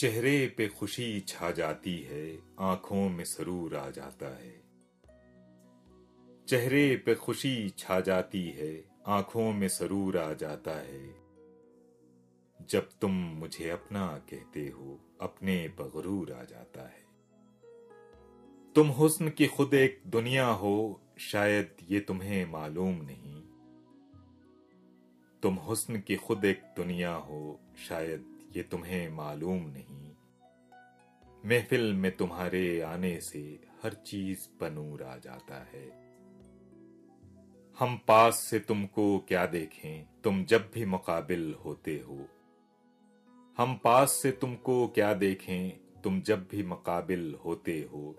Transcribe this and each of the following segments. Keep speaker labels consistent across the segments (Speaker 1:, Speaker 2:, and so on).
Speaker 1: चेहरे पे खुशी छा जाती है, आँखों में सरूर आ जाता है। चेहरे पे खुशी छा जाती है, आँखों में सरूर आ जाता है। जब तुम मुझे अपना कहते हो, अपने पगरूर आ जाता है। तुम हुस्न की खुद एक दुनिया हो, शायद ये तुम्हें मालूम नहीं। तुम हुस्न की खुद एक दुनिया हो, शायद ये तुम्हें मालूम नहीं। महफिल में तुम्हारे आने से हर चीज़ बनूर आ जाता है। हम पास से तुमको क्या देखें? तुम जब भी मुकाबिल होते हो। हम पास से तुमको क्या देखें? तुम जब भी मुकाबिल होते हो।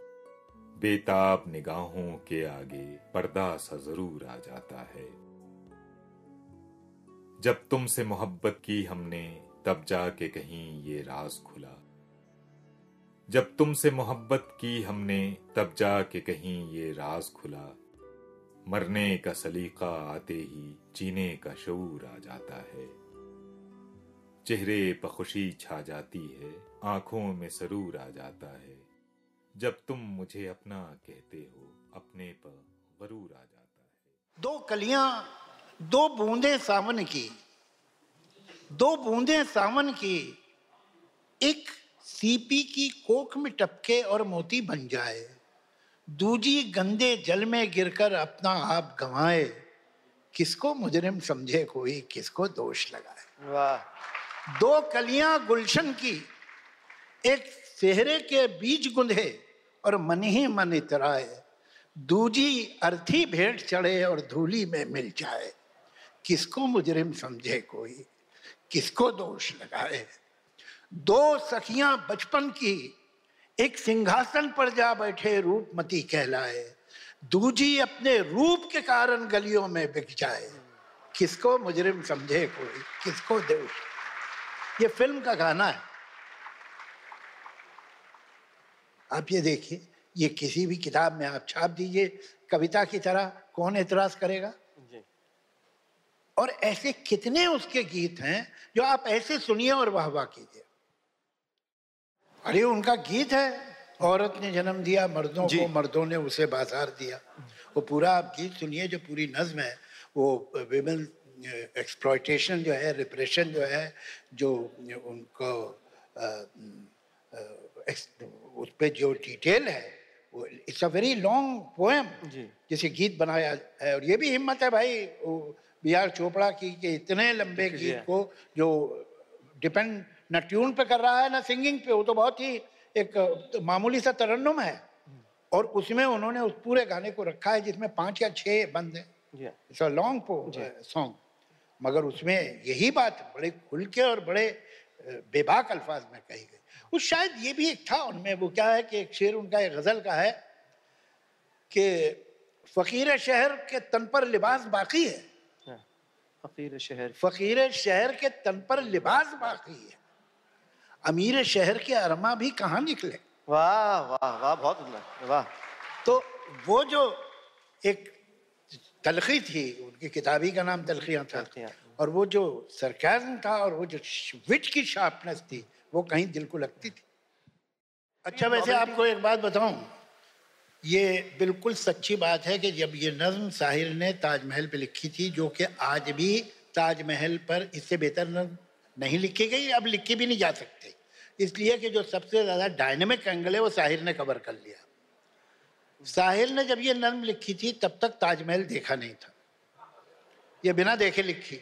Speaker 1: बेताब निगाहों के आगे पर्दा सा ज़रूर आ जाता है। जब तुमसे मोहब्बत की हमने तब जाके कहीं ये राज खुला। जब तुमसे मोहब्बत की हमने, तब जाके कहीं ये राज खुला। मरने का सलीका आते ही जीने का शूर आ जाता है। चेहरे पर खुशी छा जाती है, आँखों में सरूर आ जाता है। जब तुम मुझे अपना कहते हो, अपने पर गरूर आ जाता है।
Speaker 2: दो कलियाँ, दो बूंदे सावन की। दो बूंदे सावन की। एक सीपी की कोख में टपके और मोती बन जाए। दूजी गंदे जल में गिरकर अपना आप गंवाए। किसको मुजरिम समझे कोई किसको दोष लगाए।
Speaker 3: वाह।
Speaker 2: दो कलियाँ गुलशन की एक सेहरे के बीज गुंधे और मन ही मन इतराए। दूजी अर्थी भेंट चढ़े और धूली में मिल जाए। किसको मुजरिम समझे कोई किसको दोष लगाए? दो सखियाँ बचपन की, एक सिंहासन पर जा बैठे रूपमती कहलाए। दूजी अपने रूप के कारण गलियों में बिक जाए। किसको मुजरिम समझे कोई? किसको दोष? ये फ़िल्म का गाना है। आप ये देखिए, ये किसी भी किताब में आप छाप दीजिए, कविता की तरह कौन एतराज़ करेगा? और ऐसे कितने उसके गीत हैं जो आप ऐसे सुनिए और वाह वाह कीजिए। अरे उनका गीत है औरत ने जन्म दिया मर्दों को मर्दों ने उसे बाज़ार दिया। वो पूरा आप गीत सुनिए जो पूरी नज्म है वो विमेन एक्सप्लॉयटेशन जो है रिप्रेशन जो है जो उनको अ, ex- उस पर जो डिटेल है it's a very long poem जिसे गीत बनाया है और ये भी हिम्मत है भाई बी आर चोपड़ा की कि इतने लंबे गीत को जो डिपेंड न ट्यून पे कर रहा है ना सिंगिंग पे वो तो बहुत ही एक मामूली सा तरन्नुम है। और उसमें उन्होंने उस पूरे गाने को रखा है जिसमें पाँच या छह बंद है। It's a long po song मगर उसमें यही बात बड़े खुल के और बड़े अ, बेबाक अल्फाज में कही गई। उस शायद ये भी एक था उनमें वो क्या है कि एक शेर उनका एक गज़ल का है कि फकीर शहर के तन पर लिबास बाकी है।
Speaker 3: हाँ, फकीर शहर।
Speaker 2: फकीर शहर के तन पर लिबास बाकी है। अमीर शहर के अरमा भी कहाँ निकले?
Speaker 3: वाह वाह वाह बहुत वाह।
Speaker 2: तो वो जो एक तलखी थी उनकी किताबी का नाम तलखियाँ था और वो जो सरकाजम था और वो जो विच की शार्पनेस थी वो कहीं दिल को लगती थी। अच्छा वैसे आपको एक बात बताऊँ। ये बिल्कुल सच्ची बात है कि जब ये नज्म साहिर ने ताजमहल पे लिखी थी, जो कि आज भी ताजमहल पर इससे बेहतर नज्म नहीं लिखी गई, अब लिखी भी नहीं जा सकती। इसलिए कि जो सबसे ज़्यादा डायनेमिक एंगल है, वो साहिर ने कवर कर लिया। साहिर ने जब ये नज्म लिखी थी, तब तक ताजमहल देखा नहीं था। ये बिना देखे लिखी।